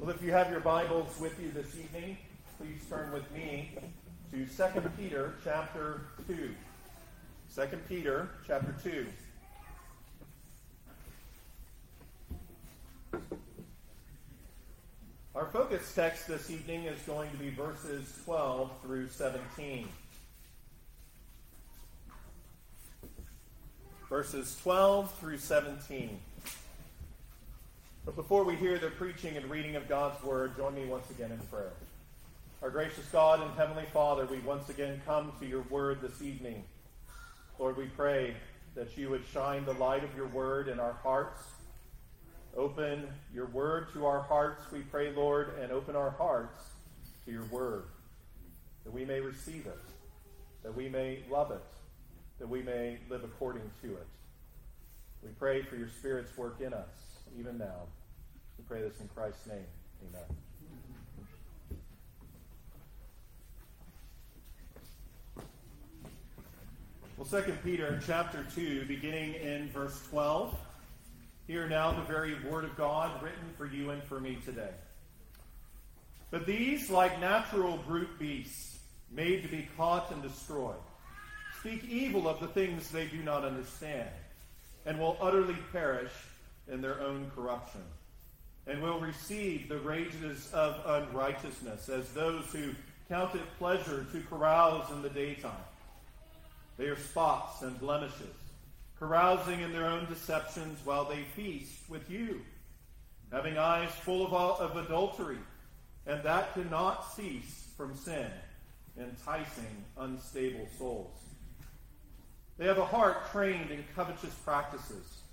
Well, if you have your Bibles with you this evening, please turn with me to 2 Peter chapter 2. 2 Peter chapter 2. Our focus text this evening is going to be verses 12 through 17. Verses 12 through 17. But before we hear the preaching and reading of God's word, join me once again in prayer. Our gracious God and Heavenly Father, we once again come to your word this evening. Lord, we pray that you would shine the light of your word in our hearts. Open your word to our hearts, we pray, Lord, and open our hearts to your word, that we may receive it, that we may love it, that we may live according to it. We pray for your Spirit's work in us even now. We pray this in Christ's name. Amen. Well, Second Peter chapter 2, beginning in verse 12. Hear now the very word of God written for you and for me today. But these, like natural brute beasts, made to be caught and destroyed, speak evil of the things they do not understand, and will utterly perish in their own corruption, and will receive the wages of unrighteousness as those who count it pleasure to carouse in the daytime. They are spots and blemishes, carousing in their own deceptions while they feast with you, having eyes full of, of adultery, and that cannot cease from sin, enticing unstable souls. They have a heart trained in covetous practices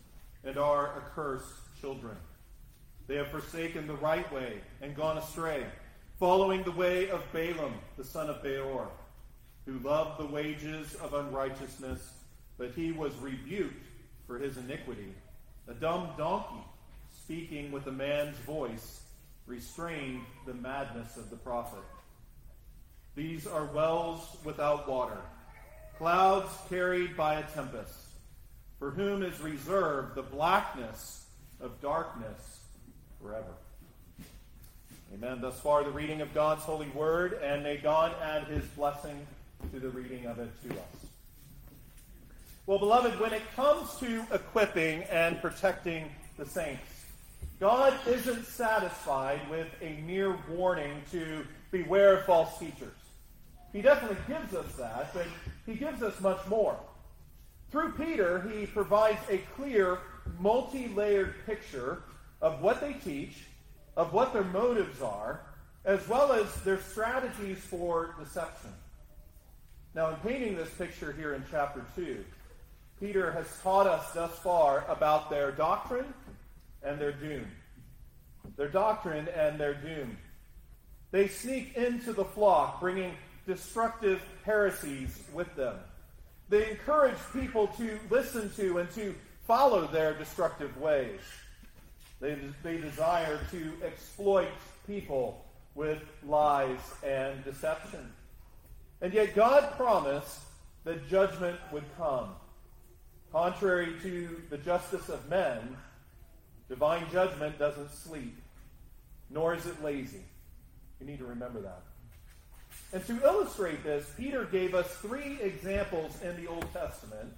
and are accursed children. They have forsaken the right way and gone astray, following the way of Balaam, the son of Beor, who loved the wages of unrighteousness, but he was rebuked for his iniquity. A dumb donkey, speaking with a man's voice, restrained the madness of the prophet. These are wells without water, clouds carried by a tempest for whom is reserved the blackness of darkness forever. Amen. Thus far, the reading of God's holy word, and may God add his blessing to the reading of it to us. Well, beloved, when it comes to equipping and protecting the saints, God isn't satisfied with a mere warning to beware of false teachers. He definitely gives us that, but he gives us much more. Through Peter, he provides a clear, multi layered picture of what they teach, of what their motives are, as well as their strategies for deception. Now, in painting this picture here in chapter 2, Peter has taught us thus far about their doctrine and their doom. Their doctrine and their doom. They sneak into the flock, bringing destructive heresies with them. They encourage people to listen to and to follow their destructive ways. They, they desire to exploit people with lies and deception. And yet God promised that judgment would come. Contrary to the justice of men, divine judgment doesn't sleep, nor is it lazy. You need to remember that. And to illustrate this, Peter gave us three examples in the Old Testament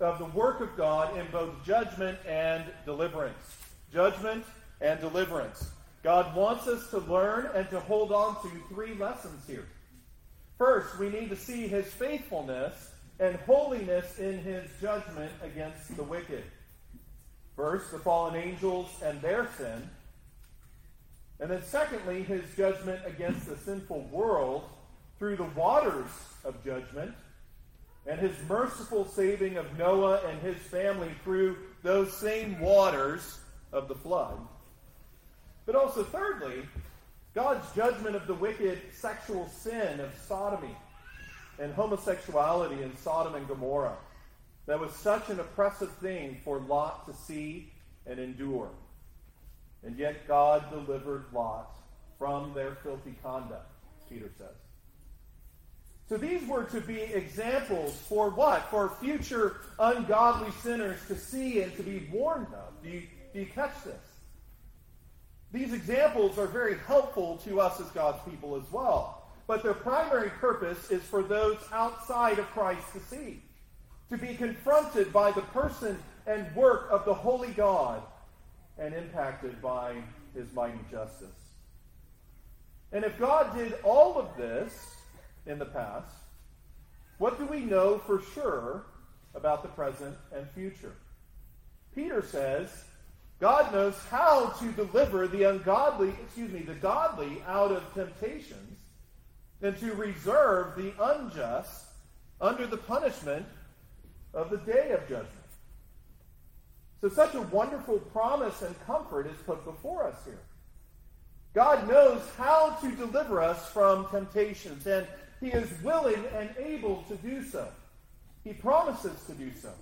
of the work of God in both judgment and deliverance. Judgment and deliverance. God wants us to learn and to hold on to three lessons here. First, we need to see his faithfulness and holiness in his judgment against the wicked. First, the fallen angels and their sin. And then, secondly, his judgment against the sinful world through the waters of judgment, and his merciful saving of Noah and his family through those same waters of the flood. But also, thirdly, God's judgment of the wicked sexual sin of sodomy and homosexuality in Sodom and Gomorrah. That was such an oppressive thing for Lot to see and endure. And yet God delivered Lot from their filthy conduct, Peter says. So these were to be examples for what? For future ungodly sinners to see and to be warned of. Do you, do you catch this? These examples are very helpful to us as God's people as well. But their primary purpose is for those outside of Christ to see, to be confronted by the person and work of the holy God and impacted by his mighty justice. And if God did all of this in the past, what do we know for sure about the present and future? Peter says God knows how to deliver the ungodly, excuse me, the godly out of temptations and to reserve the unjust under the punishment of the day of judgment. So, such a wonderful promise and comfort is put before us here. God knows how to deliver us from temptations, and He is willing and able to do so. He promises to do so.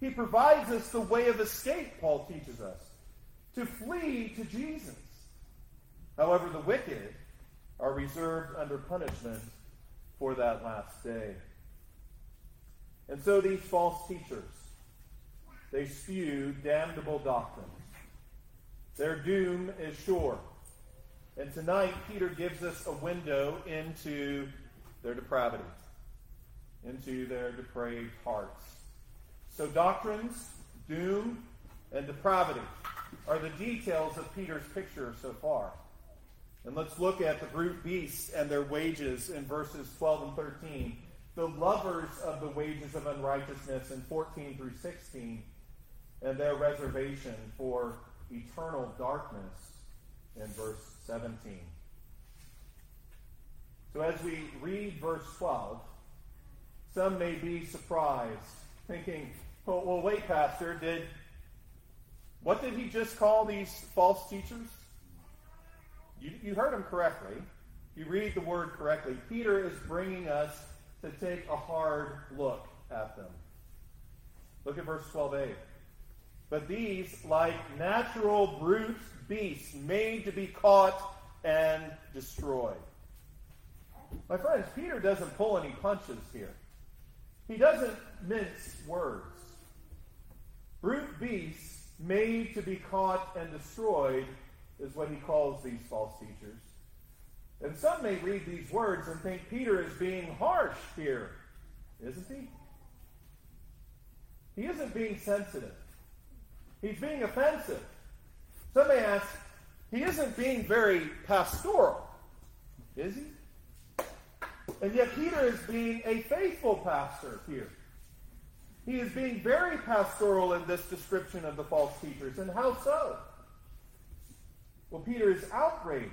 He provides us the way of escape, Paul teaches us, to flee to Jesus. However, the wicked are reserved under punishment for that last day. And so these false teachers, they spew damnable doctrines. Their doom is sure. And tonight, Peter gives us a window into their depravity, into their depraved hearts. So, doctrines, doom, and depravity are the details of Peter's picture so far. And let's look at the brute beasts and their wages in verses 12 and 13. The lovers of the wages of unrighteousness in 14 through 16, and their reservation for eternal darkness in verse 17. So as we read verse 12, some may be surprised, thinking, well, well, wait, Pastor, did what did he just call these false teachers? You, you heard him correctly. You read the word correctly. Peter is bringing us to take a hard look at them. Look at verse 12a. But these, like natural brute beasts, made to be caught and destroyed. My friends, Peter doesn't pull any punches here. He doesn't mince words. Brute beasts made to be caught and destroyed is what he calls these false teachers. And some may read these words and think Peter is being harsh here, isn't he? He isn't being sensitive. He's being offensive. Some may ask, he isn't being very pastoral, is he? And yet Peter is being a faithful pastor here. He is being very pastoral in this description of the false teachers. And how so? Well, Peter is outraged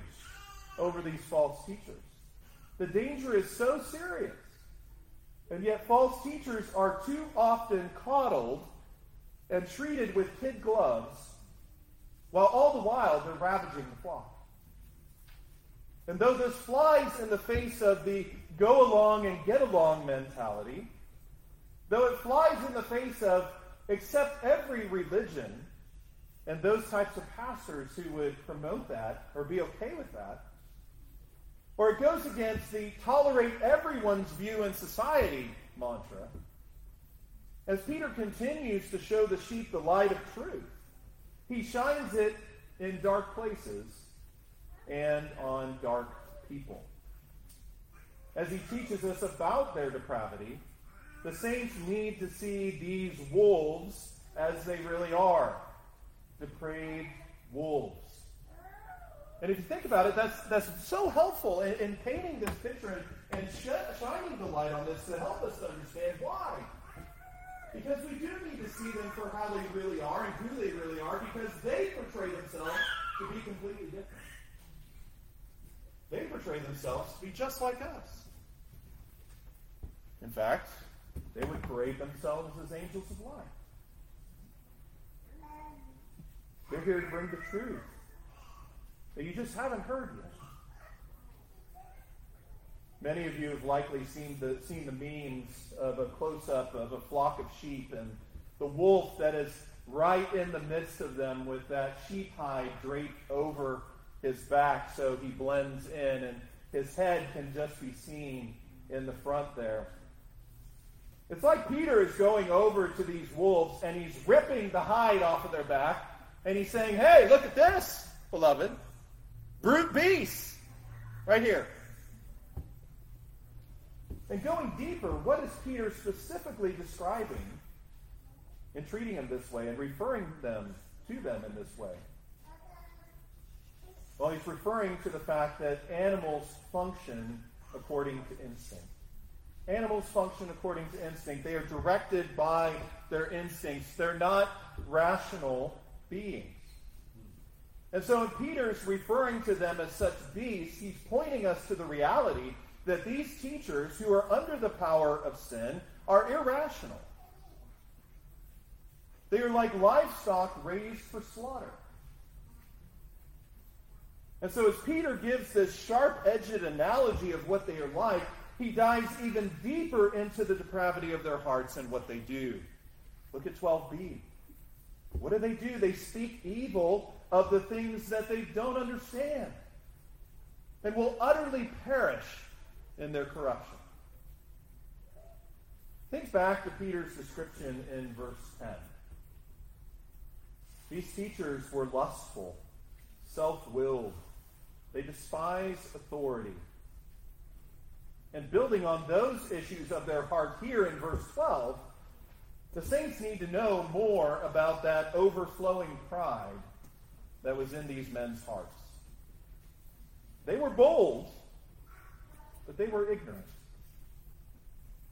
over these false teachers. The danger is so serious. And yet, false teachers are too often coddled and treated with kid gloves, while all the while they're ravaging the flock. And though this flies in the face of the go along and get along mentality, Though it flies in the face of accept every religion and those types of pastors who would promote that or be okay with that, or it goes against the tolerate everyone's view in society mantra. As Peter continues to show the sheep the light of truth, he shines it in dark places and on dark people. As he teaches us about their depravity, the saints need to see these wolves as they really are depraved wolves. And if you think about it, that's, that's so helpful in, in painting this picture and, and sh- shining the light on this to help us understand why. Because we do need to see them for how they really are and who they really are, because they portray themselves to be completely different. They portray themselves to be just like us. In fact, they would parade themselves as angels of light. They're here to bring the truth that you just haven't heard yet. Many of you have likely seen the, seen the memes of a close up of a flock of sheep and the wolf that is right in the midst of them with that sheep hide draped over his back so he blends in and his head can just be seen in the front there. It's like Peter is going over to these wolves and he's ripping the hide off of their back and he's saying, Hey, look at this. beloved. Brute beasts. Right here. And going deeper, what is Peter specifically describing in treating them this way and referring them to them in this way? Well, he's referring to the fact that animals function according to instinct. Animals function according to instinct. They are directed by their instincts. They're not rational beings. And so, when Peter's referring to them as such beasts, he's pointing us to the reality that these teachers who are under the power of sin are irrational. They are like livestock raised for slaughter. And so, as Peter gives this sharp edged analogy of what they are like, he dives even deeper into the depravity of their hearts and what they do. Look at 12b. What do they do? They speak evil of the things that they don't understand and will utterly perish in their corruption. Think back to Peter's description in verse 10. These teachers were lustful, self willed, they despise authority. And building on those issues of their heart here in verse 12, the saints need to know more about that overflowing pride that was in these men's hearts. They were bold, but they were ignorant.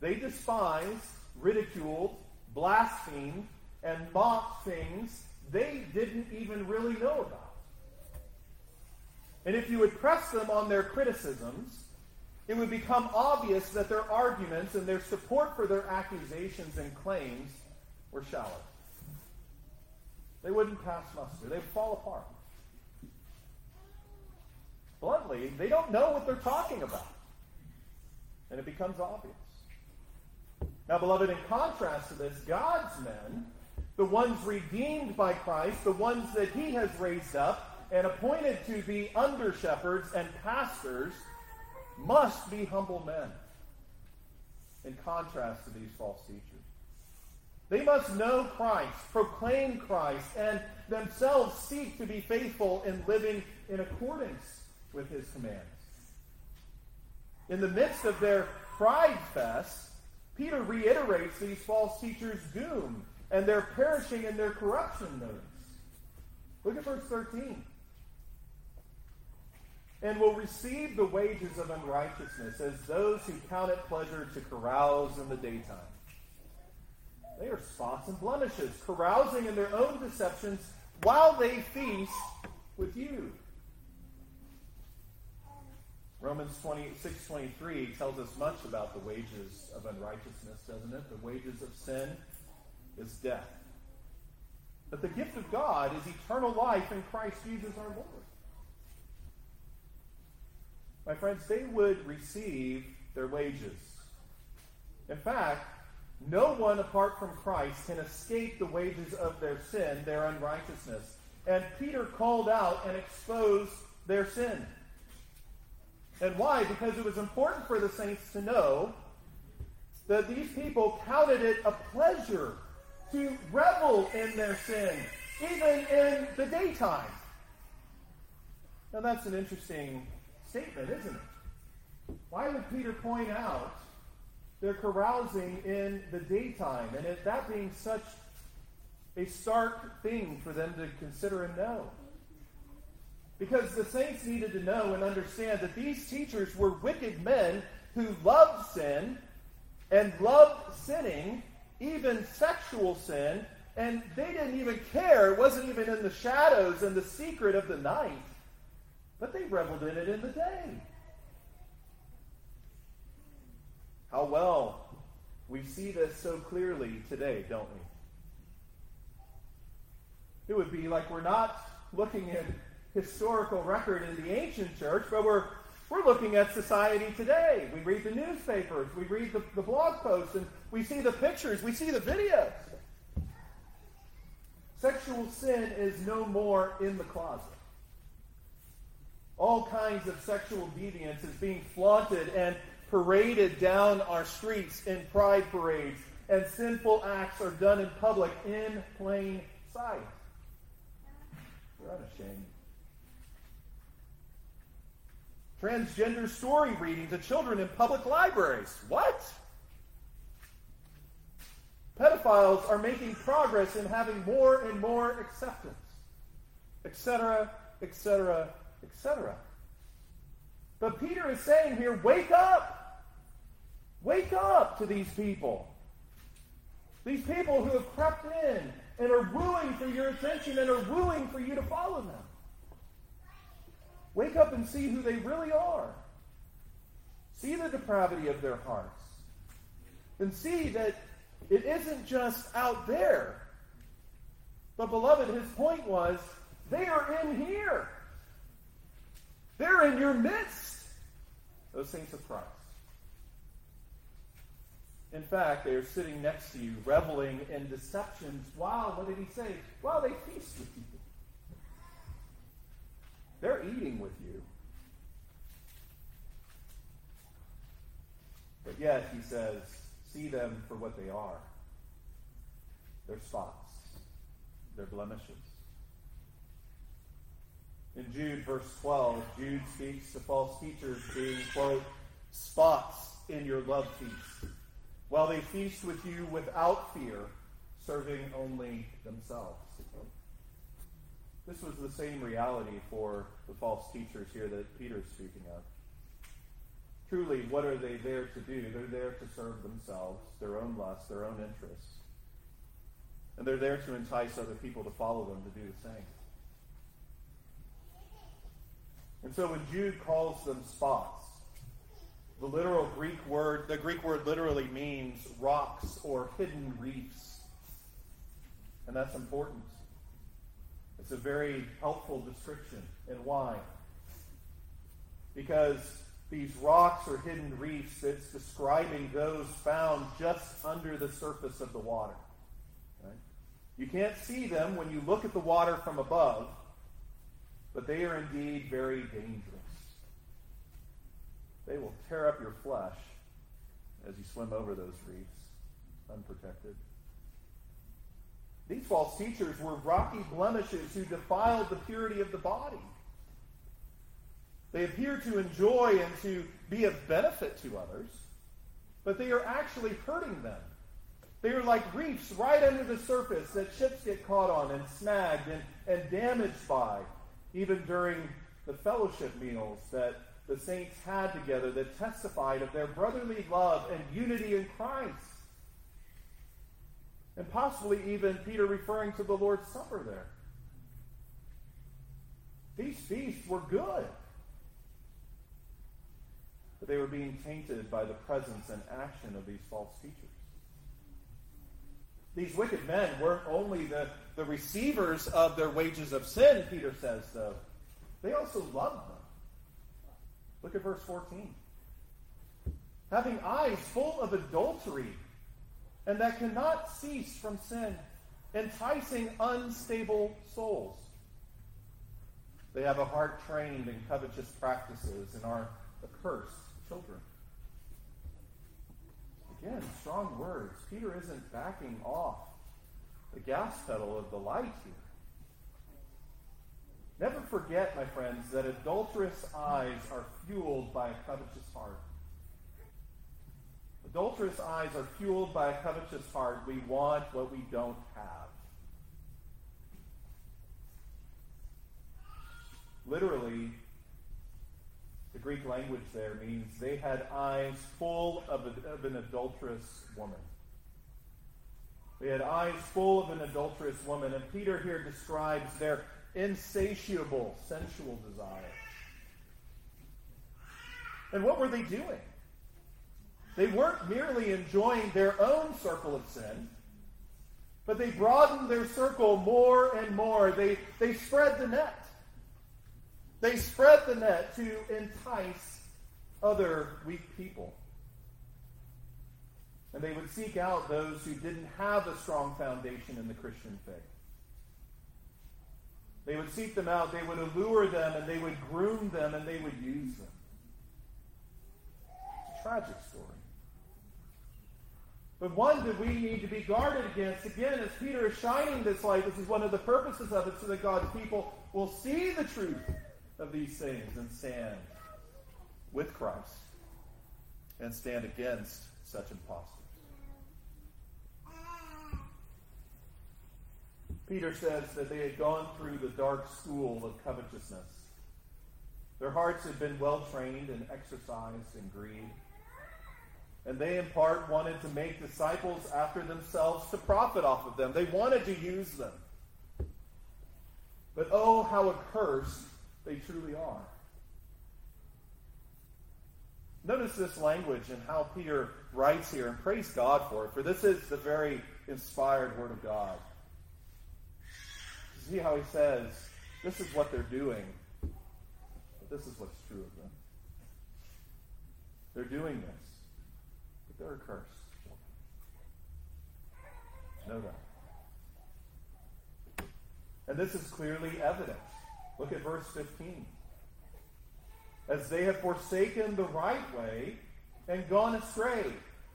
They despised, ridiculed, blasphemed, and mocked things they didn't even really know about. And if you would press them on their criticisms, it would become obvious that their arguments and their support for their accusations and claims were shallow. They wouldn't pass muster, they'd fall apart. Bluntly, they don't know what they're talking about. And it becomes obvious. Now, beloved, in contrast to this, God's men, the ones redeemed by Christ, the ones that He has raised up, and appointed to be under shepherds and pastors must be humble men, in contrast to these false teachers. They must know Christ, proclaim Christ, and themselves seek to be faithful in living in accordance with his commands. In the midst of their pride fest, Peter reiterates these false teachers' doom and their perishing in their corruption notice. Look at verse 13 and will receive the wages of unrighteousness as those who count it pleasure to carouse in the daytime. They are spots and blemishes, carousing in their own deceptions while they feast with you. Romans 26 23 tells us much about the wages of unrighteousness, doesn't it? The wages of sin is death. But the gift of God is eternal life in Christ Jesus our Lord my friends, they would receive their wages. In fact, no one apart from Christ can escape the wages of their sin, their unrighteousness. And Peter called out and exposed their sin. And why? Because it was important for the saints to know that these people counted it a pleasure to revel in their sin, even in the daytime. Now, that's an interesting statement, isn't it? Why would Peter point out they're carousing in the daytime and that being such a stark thing for them to consider and know? Because the saints needed to know and understand that these teachers were wicked men who loved sin and loved sinning, even sexual sin, and they didn't even care. It wasn't even in the shadows and the secret of the night but they reveled in it in the day. How well we see this so clearly today, don't we? It would be like we're not looking at historical record in the ancient church, but we're we're looking at society today. We read the newspapers, we read the, the blog posts, and we see the pictures, we see the videos. Sexual sin is no more in the closet all kinds of sexual deviance is being flaunted and paraded down our streets in pride parades, and sinful acts are done in public in plain sight. We're unashamed. transgender story reading to children in public libraries. What? Pedophiles are making progress in having more and more acceptance, etc., etc., etc. But Peter is saying here, wake up! Wake up to these people. These people who have crept in and are wooing for your attention and are wooing for you to follow them. Wake up and see who they really are. See the depravity of their hearts. And see that it isn't just out there. But, beloved, his point was they are in here. They're in your midst, those saints of Christ. In fact, they are sitting next to you, reveling in deceptions while, what did he say? While they feast with you. They're eating with you. But yet, he says, see them for what they are. They're spots, they're blemishes. In Jude, verse 12, Jude speaks to false teachers being, quote, spots in your love feast, while they feast with you without fear, serving only themselves. This was the same reality for the false teachers here that Peter's speaking of. Truly, what are they there to do? They're there to serve themselves, their own lusts, their own interests. And they're there to entice other people to follow them to do the same. And so when Jude calls them spots, the literal Greek word, the Greek word literally means rocks or hidden reefs. And that's important. It's a very helpful description. And why? Because these rocks or hidden reefs, it's describing those found just under the surface of the water. Right? You can't see them when you look at the water from above, but they are indeed very dangerous. They will tear up your flesh as you swim over those reefs unprotected. These false teachers were rocky blemishes who defiled the purity of the body. They appear to enjoy and to be of benefit to others, but they are actually hurting them. They are like reefs right under the surface that ships get caught on and snagged and, and damaged by, even during the fellowship meals that the saints had together that testified of their brotherly love and unity in Christ. And possibly even Peter referring to the Lord's Supper there. These feasts were good. But they were being tainted by the presence and action of these false teachers. These wicked men weren't only the, the receivers of their wages of sin, Peter says, though, they also loved them. Look at verse 14. Having eyes full of adultery and that cannot cease from sin, enticing unstable souls. They have a heart trained in covetous practices and are accursed children. Again, strong words. Peter isn't backing off the gas pedal of the light here. Never forget, my friends, that adulterous eyes are fueled by a covetous heart. Adulterous eyes are fueled by a covetous heart. We want what we don't have. Literally, the Greek language there means they had eyes full of, a, of an adulterous woman. They had eyes full of an adulterous woman. And Peter here describes their insatiable sensual desire. And what were they doing? They weren't merely enjoying their own circle of sin, but they broadened their circle more and more. They, they spread the net. They spread the net to entice other weak people. And they would seek out those who didn't have a strong foundation in the Christian faith. They would seek them out, they would allure them, and they would groom them, and they would use them. It's a tragic story. But one that we need to be guarded against, again, as Peter is shining this light, this is one of the purposes of it, so that God's people will see the truth of these things and stand with Christ and stand against such impostors. Peter says that they had gone through the dark school of covetousness. Their hearts had been well trained and exercised in greed. And they, in part, wanted to make disciples after themselves to profit off of them. They wanted to use them. But oh, how accursed they truly are. Notice this language and how Peter writes here, and praise God for it, for this is the very inspired Word of God. See how he says, this is what they're doing, but this is what's true of them. They're doing this, but they're accursed. Know that. And this is clearly evident. Look at verse 15 as they have forsaken the right way and gone astray,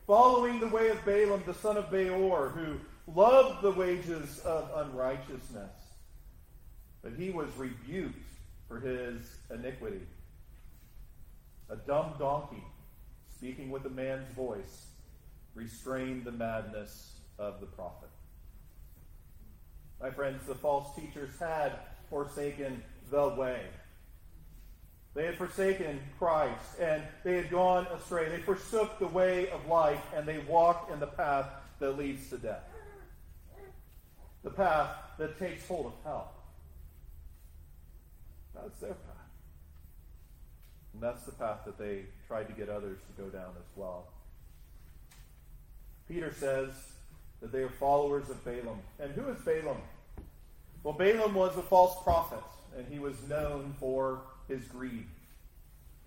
following the way of Balaam the son of Beor, who loved the wages of unrighteousness. But he was rebuked for his iniquity. A dumb donkey, speaking with a man's voice, restrained the madness of the prophet. My friends, the false teachers had forsaken the way. They had forsaken Christ and they had gone astray. They forsook the way of life and they walked in the path that leads to death. The path that takes hold of hell. That's their path. And that's the path that they tried to get others to go down as well. Peter says that they are followers of Balaam. And who is Balaam? Well, Balaam was a false prophet, and he was known for his greed,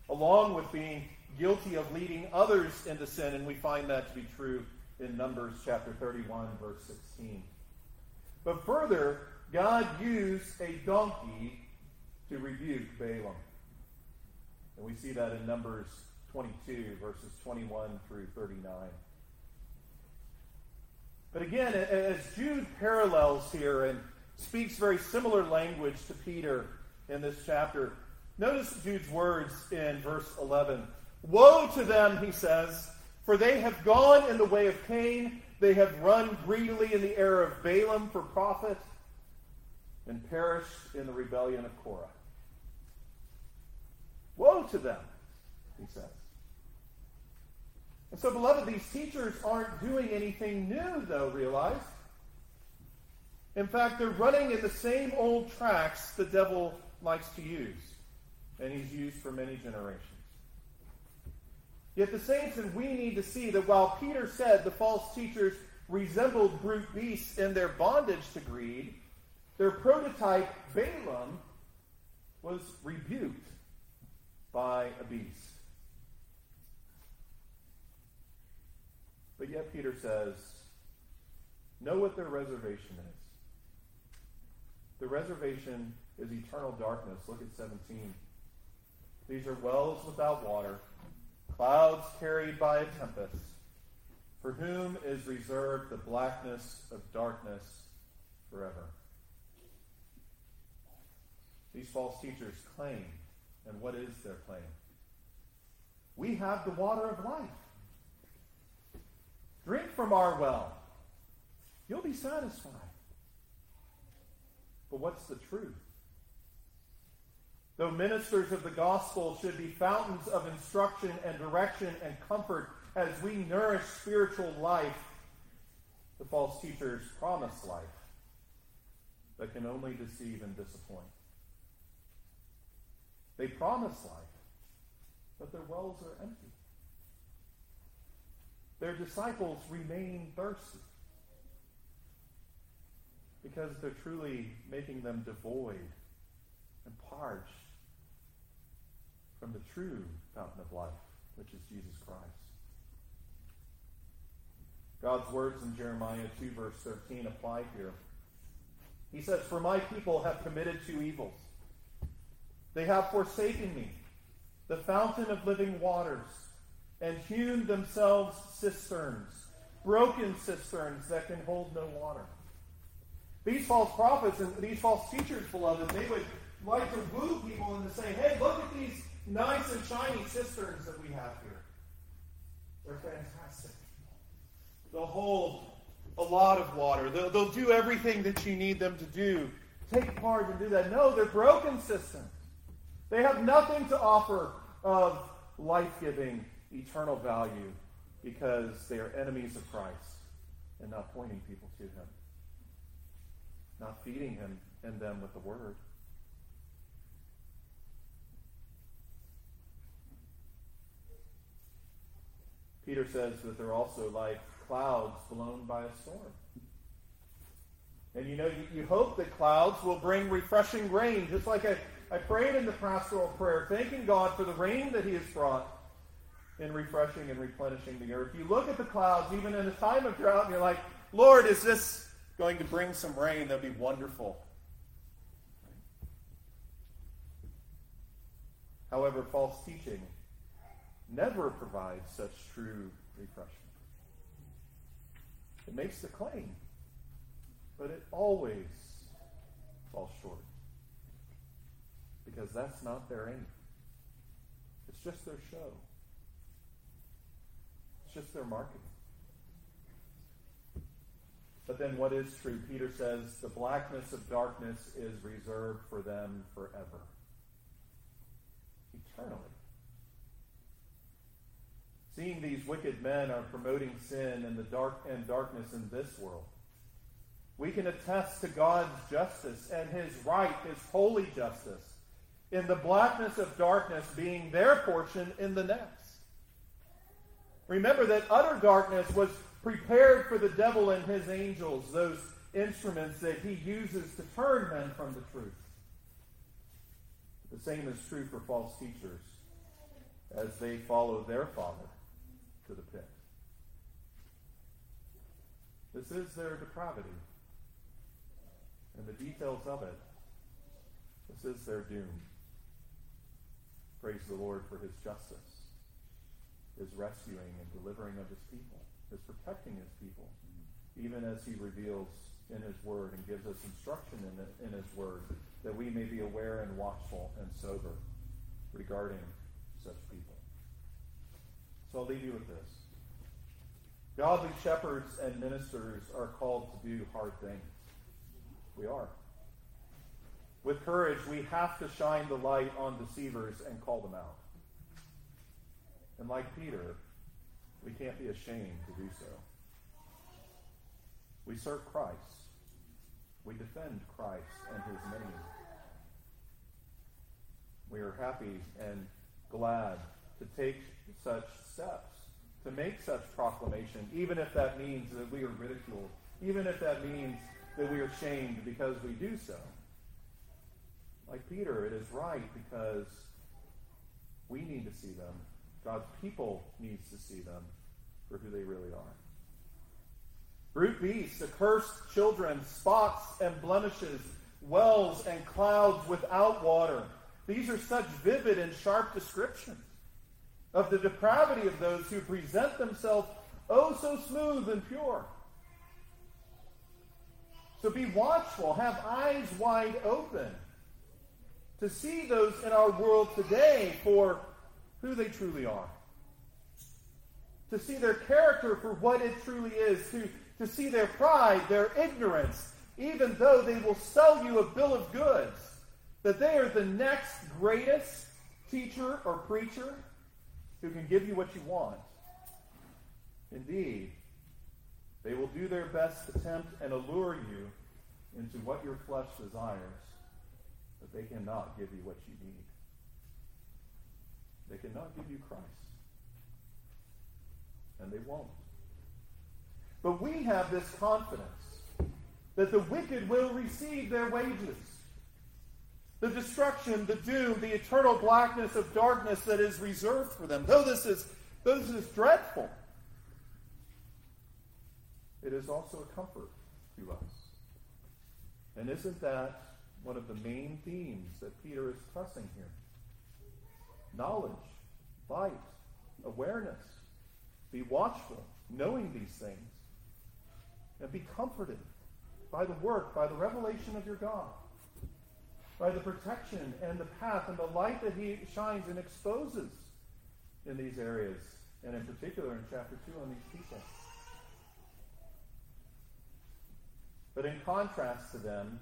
along with being guilty of leading others into sin, and we find that to be true in Numbers chapter 31, verse 16. But further, God used a donkey to rebuke Balaam. And we see that in Numbers 22, verses 21 through 39. But again, as Jude parallels here and speaks very similar language to Peter in this chapter, Notice Jude's words in verse 11. Woe to them, he says, for they have gone in the way of Cain. They have run greedily in the error of Balaam for profit and perished in the rebellion of Korah. Woe to them, he says. And so, beloved, these teachers aren't doing anything new, though, realize. In fact, they're running in the same old tracks the devil likes to use and he's used for many generations. Yet the saints and we need to see that while Peter said the false teachers resembled brute beasts in their bondage to greed, their prototype, Balaam, was rebuked by a beast. But yet Peter says, know what their reservation is. The reservation is eternal darkness. Look at 17. These are wells without water, clouds carried by a tempest, for whom is reserved the blackness of darkness forever. These false teachers claim, and what is their claim? We have the water of life. Drink from our well. You'll be satisfied. But what's the truth? Though ministers of the gospel should be fountains of instruction and direction and comfort as we nourish spiritual life, the false teachers promise life that can only deceive and disappoint. They promise life, but their wells are empty. Their disciples remain thirsty because they're truly making them devoid and parched from the true fountain of life, which is Jesus Christ. God's words in Jeremiah 2, verse 13 apply here. He says, For my people have committed two evils. They have forsaken me, the fountain of living waters, and hewn themselves cisterns, broken cisterns that can hold no water. These false prophets and these false teachers, beloved, they would like to woo people into say, hey, look at these nice and shiny cisterns that we have here. They're fantastic. They'll hold a lot of water. They'll, they'll do everything that you need them to do. Take part and do that. No, they're broken cisterns. They have nothing to offer of life giving, eternal value because they are enemies of Christ and not pointing people to Him, not feeding Him and them with the Word. Peter says that they're also like clouds blown by a storm. And you know, you, you, hope that clouds will bring refreshing rain, just like I, I prayed in the pastoral prayer, thanking God for the rain that He has brought in refreshing and replenishing the earth. You look at the clouds, even in a time of drought, and you're like, Lord, is this going to bring some rain? That'd be wonderful. However, false teaching never provides such true refreshment. It makes the claim, but it always falls short. Because that's not their aim. It's just their show. It's just their marketing. But then what is true? Peter says the blackness of darkness is reserved for them forever. Eternally. Seeing these wicked men are promoting sin and the dark and darkness in this world, we can attest to God's justice and his right, his holy justice, in the blackness of darkness being their portion in the next. Remember that utter darkness was prepared for the devil and his angels, those instruments that he uses to turn men from the truth. The same is true for false teachers as they follow their father to the pit. This is their depravity. And the details of it, this is their doom. Praise the Lord for his justice, his rescuing and delivering of his people, his protecting his people, even as he reveals in his word and gives us instruction in, it, in his word that we may be aware and watchful and sober regarding such people. So I'll leave you with this. Godly shepherds and ministers are called to do hard things. We are. With courage, we have to shine the light on deceivers and call them out. And like Peter, we can't be ashamed to do so. We serve Christ. We defend Christ and his name. We are happy and glad to take such steps, to make such proclamation, even if that means that we are ridiculed, even if that means that we are shamed because we do so. Like Peter, it is right because we need to see them. God's people needs to see them for who they really are. Brute beasts, accursed children, spots and blemishes, wells and clouds without water. These are such vivid and sharp descriptions of the depravity of those who present themselves oh so smooth and pure. So be watchful, have eyes wide open to see those in our world today for who they truly are. To see their character for what it truly is, to, to see their pride, their ignorance, even though they will sell you a bill of goods, that they are the next greatest teacher or preacher who can give you what you want. Indeed, they will do their best to tempt and allure you into what your flesh desires, but they cannot give you what you need. They cannot give you Christ. And they won't. But we have this confidence that the wicked will receive their wages the destruction, the doom, the eternal blackness of darkness that is reserved for them. Though this is, though this is dreadful, it is also a comfort to us. And isn't that one of the main themes that Peter is pressing here? Knowledge, light, awareness. Be watchful, knowing these things, and be comforted by the work, by the revelation of your God. by the protection and the path and the light that he shines and exposes in these areas, and in particular in chapter 2 on these people. But in contrast to them,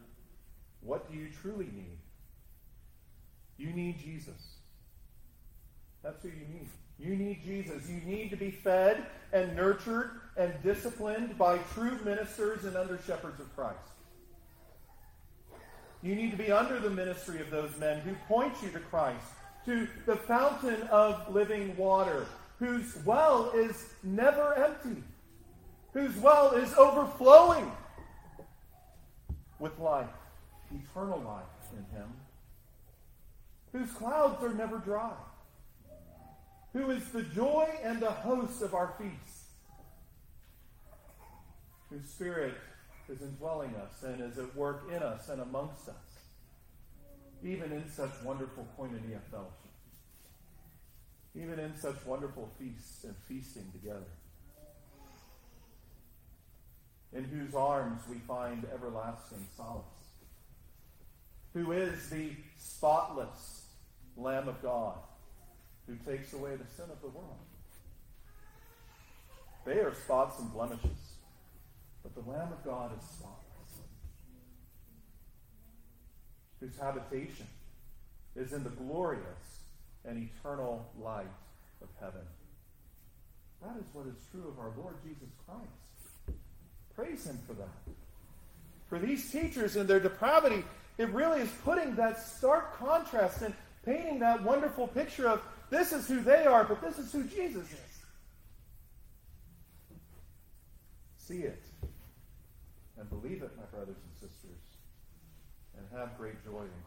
what do you truly need? You need Jesus. That's who you need. You need Jesus. You need to be fed and nurtured and disciplined by true ministers and under shepherds of Christ. You need to be under the ministry of those men who point you to Christ, to the fountain of living water, whose well is never empty, whose well is overflowing with life, eternal life in Him, whose clouds are never dry, who is the joy and the host of our feasts, whose Spirit is indwelling us and is at work in us and amongst us, even in such wonderful koinonia fellowship, even in such wonderful feasts and feasting together, in whose arms we find everlasting solace, who is the spotless Lamb of God who takes away the sin of the world. They are spots and blemishes. But the Lamb of God is spotless, whose habitation is in the glorious and eternal light of heaven. That is what is true of our Lord Jesus Christ. Praise Him for that. For these teachers and their depravity, it really is putting that stark contrast and painting that wonderful picture of this is who they are, but this is who Jesus is. See it and believe it, my brothers and sisters, and have great joy in